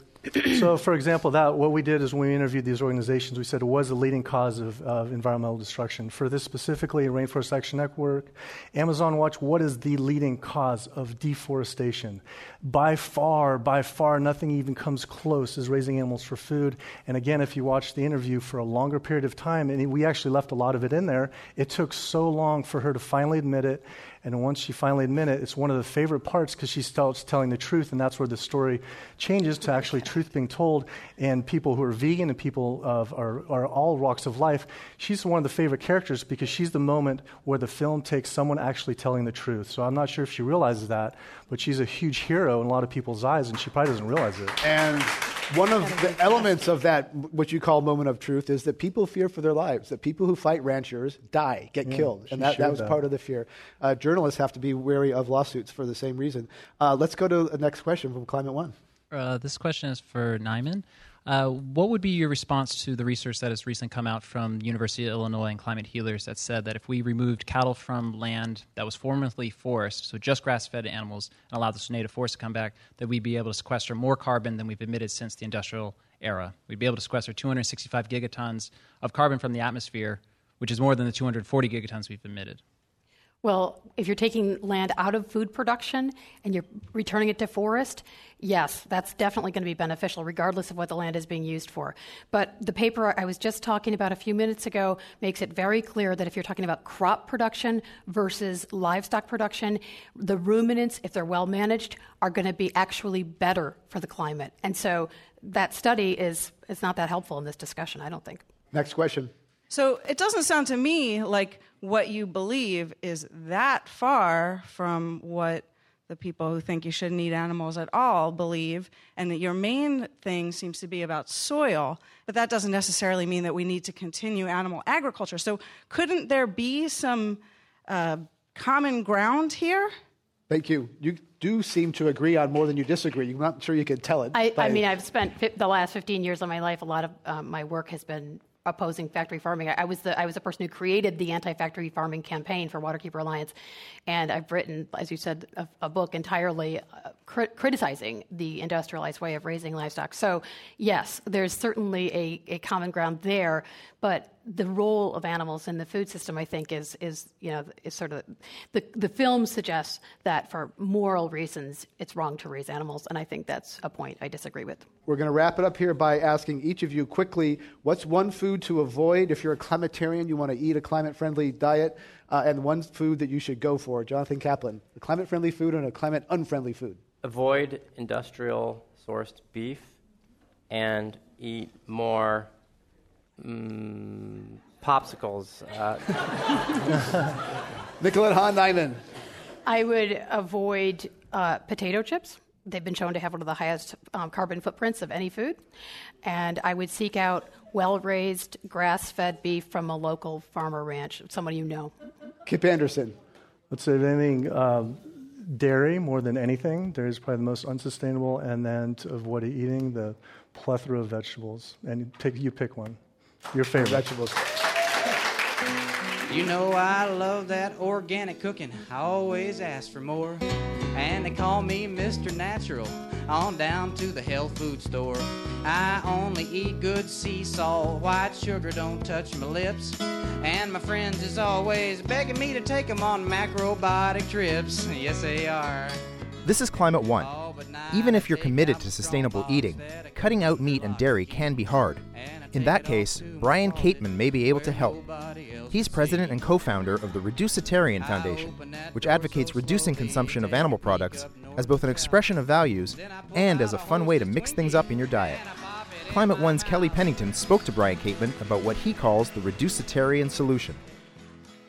So, for example, that what we did is when we interviewed these organizations, we said it was the leading cause of, of environmental destruction. For this specifically, Rainforest Action Network, Amazon Watch, what is the leading cause of deforestation? By far, by far, nothing even comes close is raising animals for food. And again, if you watch the interview for a longer period of time, and we actually left a lot of it in there, it took so long for her to finally admit it and once she finally admits it, it's one of the favorite parts because she starts telling the truth, and that's where the story changes to actually truth being told. And people who are vegan and people of, are, are all walks of life, she's one of the favorite characters because she's the moment where the film takes someone actually telling the truth. So I'm not sure if she realizes that, but she's a huge hero in a lot of people's eyes, and she probably doesn't realize it. And one of the elements of that, what you call moment of truth, is that people fear for their lives. That people who fight ranchers die, get yeah, killed, and that, that was that. part of the fear. Uh, journalists have to be wary of lawsuits for the same reason. Uh, let's go to the next question from Climate One. Uh, this question is for Niman. Uh, what would be your response to the research that has recently come out from University of Illinois and Climate Healers that said that if we removed cattle from land that was formerly forest, so just grass-fed animals, and allowed the native forest to come back, that we'd be able to sequester more carbon than we've emitted since the industrial era? We'd be able to sequester 265 gigatons of carbon from the atmosphere, which is more than the 240 gigatons we've emitted. Well, if you're taking land out of food production and you're returning it to forest, yes, that's definitely going to be beneficial, regardless of what the land is being used for. But the paper I was just talking about a few minutes ago makes it very clear that if you're talking about crop production versus livestock production, the ruminants, if they're well managed, are going to be actually better for the climate. And so that study is, is not that helpful in this discussion, I don't think. Next question. So it doesn't sound to me like what you believe is that far from what the people who think you shouldn't eat animals at all believe, and that your main thing seems to be about soil, but that doesn't necessarily mean that we need to continue animal agriculture. So, couldn't there be some uh, common ground here? Thank you. You do seem to agree on more than you disagree. I'm not sure you can tell it. I, I mean, I've spent the last 15 years of my life, a lot of um, my work has been opposing factory farming. I, was the I was the person who created the anti-factory farming campaign for Waterkeeper Alliance, and I've written, as you said, a, a book entirely uh, cri- criticizing the industrialized way of raising livestock. So yes, there's certainly a, a common ground there, but the role of animals in the food system, I think, is is you know is sort of the the film suggests that for moral reasons it's wrong to raise animals, and I think that's a point I disagree with. We're going to wrap it up here by asking each of you quickly what's one food to avoid if you're a climatarian, you want to eat a climate friendly diet, uh, and one food that you should go for. Jonathan Kaplan, a climate friendly food and a climate unfriendly food. Avoid industrial sourced beef and eat more mm, popsicles. Uh, Nicolette Hahn Niman. I would avoid uh, potato chips they've been shown to have one of the highest um, carbon footprints of any food. And I would seek out well raised, grass fed beef from a local farmer ranch, someone you know. Kip Andersen. Let's say anything, um, dairy more than anything. Dairy is probably the most unsustainable. And then to avoid eating the plethora of vegetables. And take, you pick one. Your favorite vegetables. You know I love that organic cooking. I always ask for more. And they call me Mr. Natural. On down to the health food store. I only eat good sea salt. White sugar don't touch my lips. And my friends is always begging me to take them on macrobiotic trips. Yes, they are. This is Climate One. Even if you're committed to sustainable eating, cutting out meat and dairy can be hard. In that case, Brian Kateman may be able to help. He's president and co founder of the Reducitarian Foundation, which advocates reducing consumption of animal products as both an expression of values and as a fun way to mix things up in your diet. Climate One's Kelly Pennington spoke to Brian Kateman about what he calls the Reducitarian solution.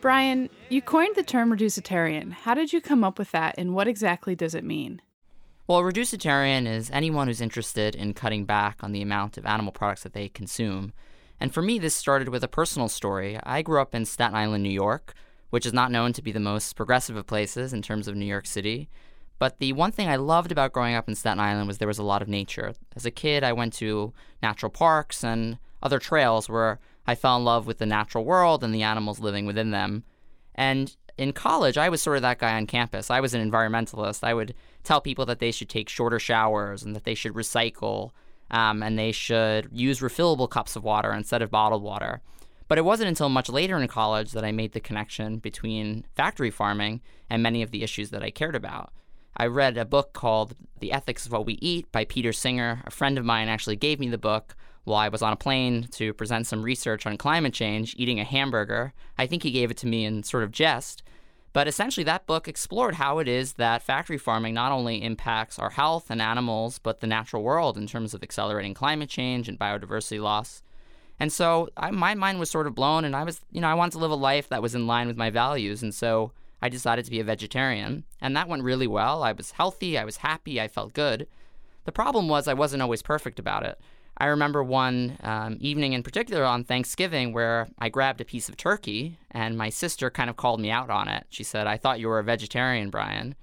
Brian, you coined the term reducitarian. How did you come up with that, and what exactly does it mean? Well, reducitarian is anyone who's interested in cutting back on the amount of animal products that they consume. And for me, this started with a personal story. I grew up in Staten Island, New York, which is not known to be the most progressive of places in terms of New York City. But the one thing I loved about growing up in Staten Island was there was a lot of nature. As a kid, I went to natural parks and other trails where I fell in love with the natural world and the animals living within them. And in college, I was sort of that guy on campus. I was an environmentalist. I would tell people that they should take shorter showers and that they should recycle um, and they should use refillable cups of water instead of bottled water. But it wasn't until much later in college that I made the connection between factory farming and many of the issues that I cared about. I read a book called The Ethics of What We Eat by Peter Singer. A friend of mine actually gave me the book while I was on a plane to present some research on climate change, eating a hamburger. I think he gave it to me in sort of jest. But essentially, that book explored how it is that factory farming not only impacts our health and animals, but the natural world in terms of accelerating climate change and biodiversity loss. And so I, my mind was sort of blown, and I was, you know, I wanted to live a life that was in line with my values. And so I decided to be a vegetarian. And that went really well. I was healthy, I was happy, I felt good. The problem was I wasn't always perfect about it. I remember one um, evening in particular on Thanksgiving where I grabbed a piece of turkey and my sister kind of called me out on it. She said, I thought you were a vegetarian, Brian.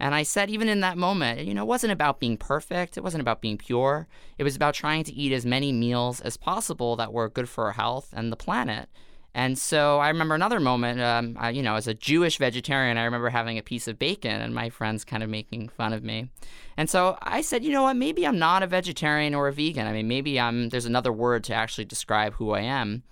And I said, even in that moment, you know, it wasn't about being perfect. It wasn't about being pure. It was about trying to eat as many meals as possible that were good for our health and the planet. And so I remember another moment, um, I, you know, as a Jewish vegetarian, I remember having a piece of bacon and my friends kind of making fun of me. And so I said, you know what, maybe I'm not a vegetarian or a vegan. I mean, maybe I'm, there's another word to actually describe who I am.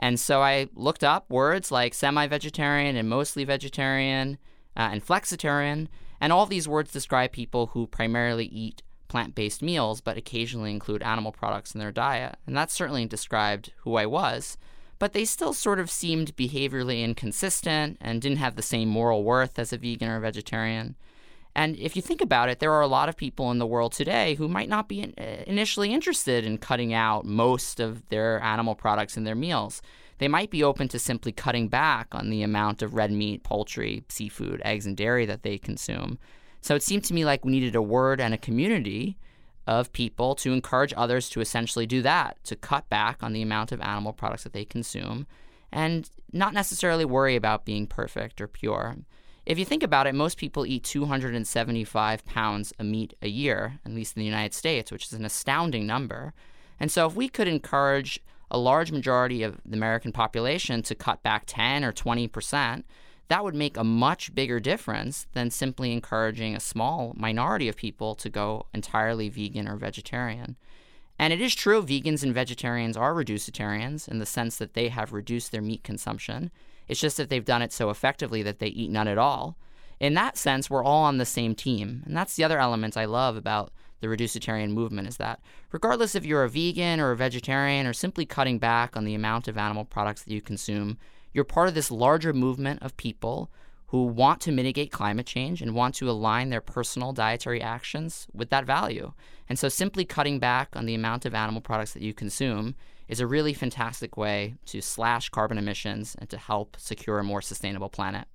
And so I looked up words like semi vegetarian and mostly vegetarian uh, and flexitarian. And all these words describe people who primarily eat plant based meals but occasionally include animal products in their diet. And that certainly described who I was but they still sort of seemed behaviorally inconsistent and didn't have the same moral worth as a vegan or a vegetarian. And if you think about it, there are a lot of people in the world today who might not be uh, initially interested in cutting out most of their animal products in their meals. They might be open to simply cutting back on the amount of red meat, poultry, seafood, eggs, and dairy that they consume. So it seemed to me like we needed a word and a community of people to encourage others to essentially do that, to cut back on the amount of animal products that they consume, and not necessarily worry about being perfect or pure. If you think about it, most people eat 275 pounds of meat a year, at least in the United States, which is an astounding number. And so, if we could encourage a large majority of the American population to cut back 10 or 20 percent, that would make a much bigger difference than simply encouraging a small minority of people to go entirely vegan or vegetarian. And it is true, vegans and vegetarians are reducitarians in the sense that they have reduced their meat consumption. It's just that they've done it so effectively that they eat none at all. In that sense, we're all on the same team. And that's the other element I love about the reducitarian movement is that regardless if you're a vegan or a vegetarian or simply cutting back on the amount of animal products that you consume, you're part of this larger movement of people who want to mitigate climate change and want to align their personal dietary actions with that value. And so simply cutting back on the amount of animal products that you consume is a really fantastic way to slash carbon emissions and to help secure a more sustainable planet.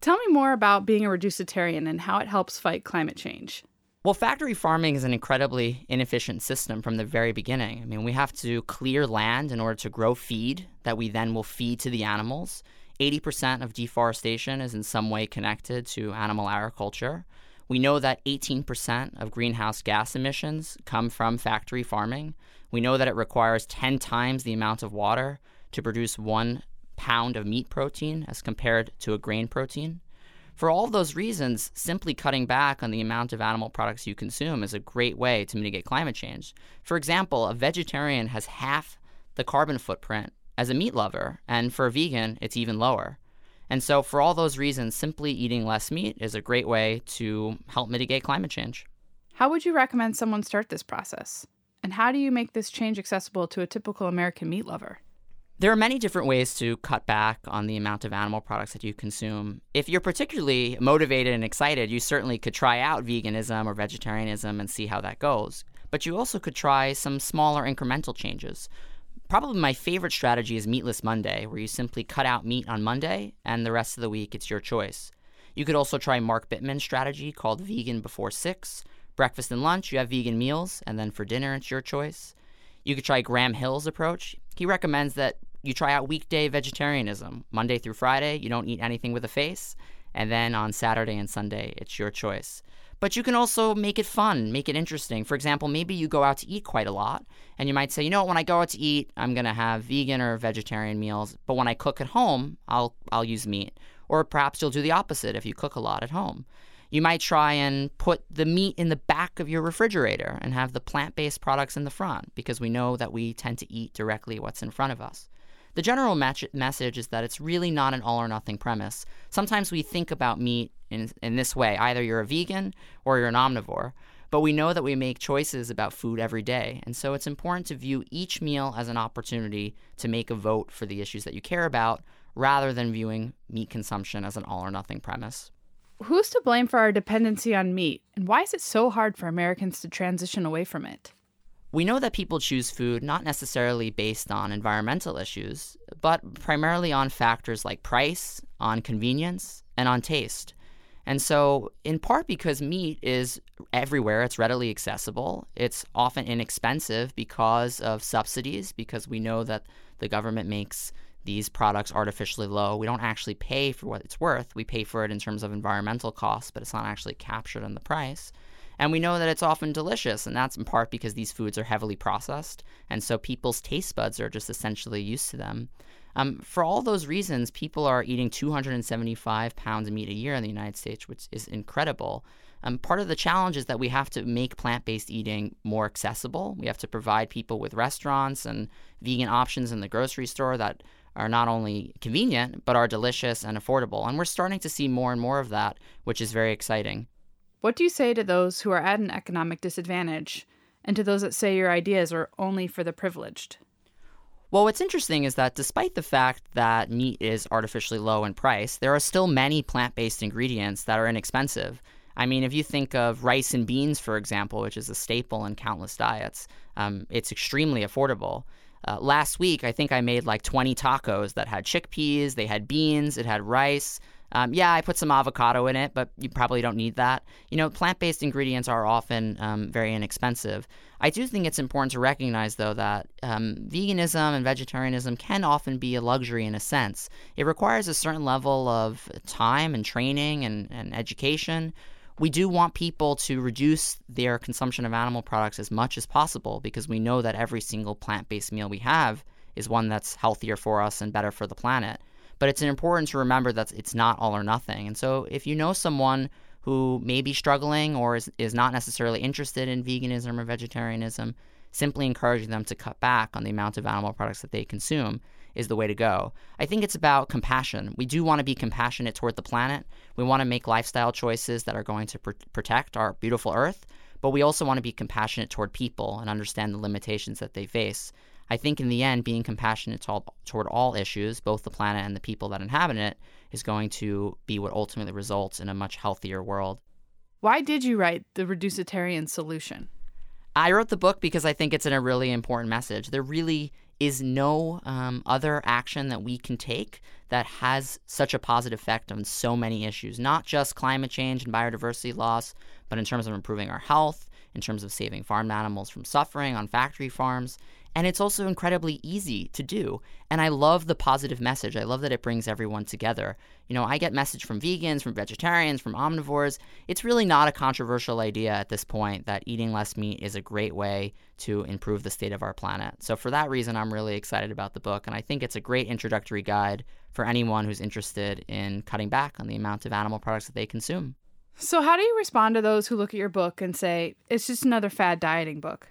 Tell me more about being a reducitarian and how it helps fight climate change. Well, factory farming is an incredibly inefficient system from the very beginning. I mean, we have to clear land in order to grow feed that we then will feed to the animals. 80% of deforestation is in some way connected to animal agriculture. We know that 18% of greenhouse gas emissions come from factory farming. We know that it requires 10 times the amount of water to produce one pound of meat protein as compared to a grain protein. For all those reasons, simply cutting back on the amount of animal products you consume is a great way to mitigate climate change. For example, a vegetarian has half the carbon footprint as a meat lover, and for a vegan, it's even lower. And so, for all those reasons, simply eating less meat is a great way to help mitigate climate change. How would you recommend someone start this process? And how do you make this change accessible to a typical American meat lover? There are many different ways to cut back on the amount of animal products that you consume. If you're particularly motivated and excited, you certainly could try out veganism or vegetarianism and see how that goes. But you also could try some smaller incremental changes. Probably my favorite strategy is Meatless Monday, where you simply cut out meat on Monday and the rest of the week it's your choice. You could also try Mark Bittman's strategy called Vegan Before 6. Breakfast and lunch, you have vegan meals, and then for dinner, it's your choice. You could try Graham Hill's approach. He recommends that you try out weekday vegetarianism. Monday through Friday, you don't eat anything with a face. And then on Saturday and Sunday, it's your choice. But you can also make it fun, make it interesting. For example, maybe you go out to eat quite a lot, and you might say, you know what, when I go out to eat, I'm going to have vegan or vegetarian meals, but when I cook at home, I'll, I'll use meat. Or perhaps you'll do the opposite if you cook a lot at home. You might try and put the meat in the back of your refrigerator and have the plant based products in the front because we know that we tend to eat directly what's in front of us. The general message is that it's really not an all or nothing premise. Sometimes we think about meat in, in this way either you're a vegan or you're an omnivore. But we know that we make choices about food every day. And so it's important to view each meal as an opportunity to make a vote for the issues that you care about rather than viewing meat consumption as an all or nothing premise. Who's to blame for our dependency on meat? And why is it so hard for Americans to transition away from it? We know that people choose food not necessarily based on environmental issues, but primarily on factors like price, on convenience, and on taste. And so, in part because meat is everywhere, it's readily accessible, it's often inexpensive because of subsidies, because we know that the government makes these products artificially low. We don't actually pay for what it's worth. We pay for it in terms of environmental costs, but it's not actually captured in the price. And we know that it's often delicious, and that's in part because these foods are heavily processed, and so people's taste buds are just essentially used to them. Um, for all those reasons, people are eating 275 pounds of meat a year in the United States, which is incredible. Um, part of the challenge is that we have to make plant based eating more accessible. We have to provide people with restaurants and vegan options in the grocery store that are not only convenient, but are delicious and affordable. And we're starting to see more and more of that, which is very exciting. What do you say to those who are at an economic disadvantage and to those that say your ideas are only for the privileged? Well, what's interesting is that despite the fact that meat is artificially low in price, there are still many plant based ingredients that are inexpensive. I mean, if you think of rice and beans, for example, which is a staple in countless diets, um, it's extremely affordable. Uh, last week, I think I made like 20 tacos that had chickpeas, they had beans, it had rice. Um, yeah, I put some avocado in it, but you probably don't need that. You know, plant based ingredients are often um, very inexpensive. I do think it's important to recognize, though, that um, veganism and vegetarianism can often be a luxury in a sense. It requires a certain level of time and training and, and education. We do want people to reduce their consumption of animal products as much as possible because we know that every single plant based meal we have is one that's healthier for us and better for the planet. But it's important to remember that it's not all or nothing. And so if you know someone who may be struggling or is, is not necessarily interested in veganism or vegetarianism, simply encouraging them to cut back on the amount of animal products that they consume is the way to go. I think it's about compassion. We do want to be compassionate toward the planet. We want to make lifestyle choices that are going to pr- protect our beautiful earth, but we also want to be compassionate toward people and understand the limitations that they face. I think in the end, being compassionate to all, toward all issues, both the planet and the people that inhabit it, is going to be what ultimately results in a much healthier world. Why did you write The Reducitarian Solution? I wrote the book because I think it's in a really important message. There really is no um, other action that we can take that has such a positive effect on so many issues, not just climate change and biodiversity loss, but in terms of improving our health, in terms of saving farm animals from suffering on factory farms. And it's also incredibly easy to do. And I love the positive message. I love that it brings everyone together. You know, I get message from vegans, from vegetarians, from omnivores. It's really not a controversial idea at this point that eating less meat is a great way to improve the state of our planet. So for that reason, I'm really excited about the book. And I think it's a great introductory guide for anyone who's interested in cutting back on the amount of animal products that they consume. So, how do you respond to those who look at your book and say, it's just another fad dieting book?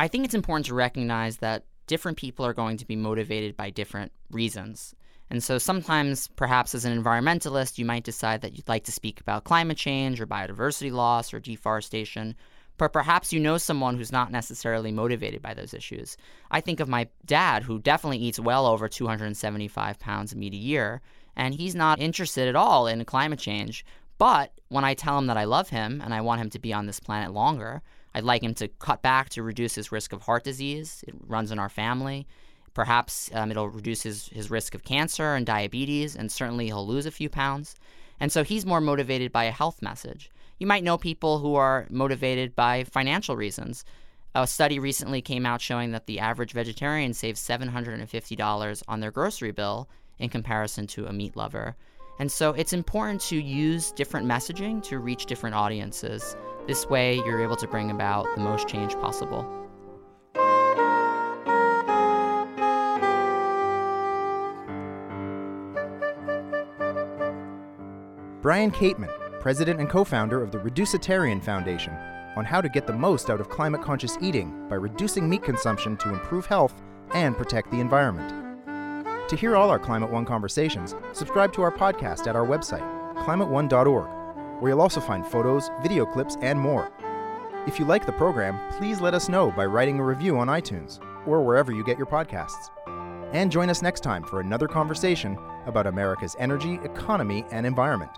I think it's important to recognize that different people are going to be motivated by different reasons. And so sometimes, perhaps as an environmentalist, you might decide that you'd like to speak about climate change or biodiversity loss or deforestation, but perhaps you know someone who's not necessarily motivated by those issues. I think of my dad, who definitely eats well over 275 pounds of meat a year, and he's not interested at all in climate change. But when I tell him that I love him and I want him to be on this planet longer, I'd like him to cut back to reduce his risk of heart disease. It runs in our family. Perhaps um, it'll reduce his, his risk of cancer and diabetes, and certainly he'll lose a few pounds. And so he's more motivated by a health message. You might know people who are motivated by financial reasons. A study recently came out showing that the average vegetarian saves $750 on their grocery bill in comparison to a meat lover. And so it's important to use different messaging to reach different audiences. This way, you're able to bring about the most change possible. Brian Kateman, president and co founder of the Reducitarian Foundation, on how to get the most out of climate conscious eating by reducing meat consumption to improve health and protect the environment. To hear all our Climate One conversations, subscribe to our podcast at our website, climateone.org, where you'll also find photos, video clips, and more. If you like the program, please let us know by writing a review on iTunes or wherever you get your podcasts. And join us next time for another conversation about America's energy, economy, and environment.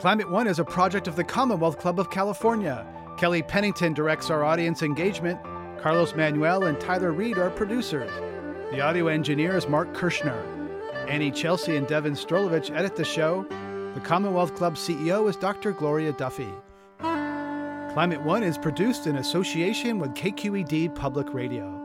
Climate One is a project of the Commonwealth Club of California. Kelly Pennington directs our audience engagement. Carlos Manuel and Tyler Reed are producers. The audio engineer is Mark Kirschner. Annie Chelsea and Devin Strolovich edit the show. The Commonwealth Club CEO is Dr. Gloria Duffy. Climate One is produced in association with KQED Public Radio.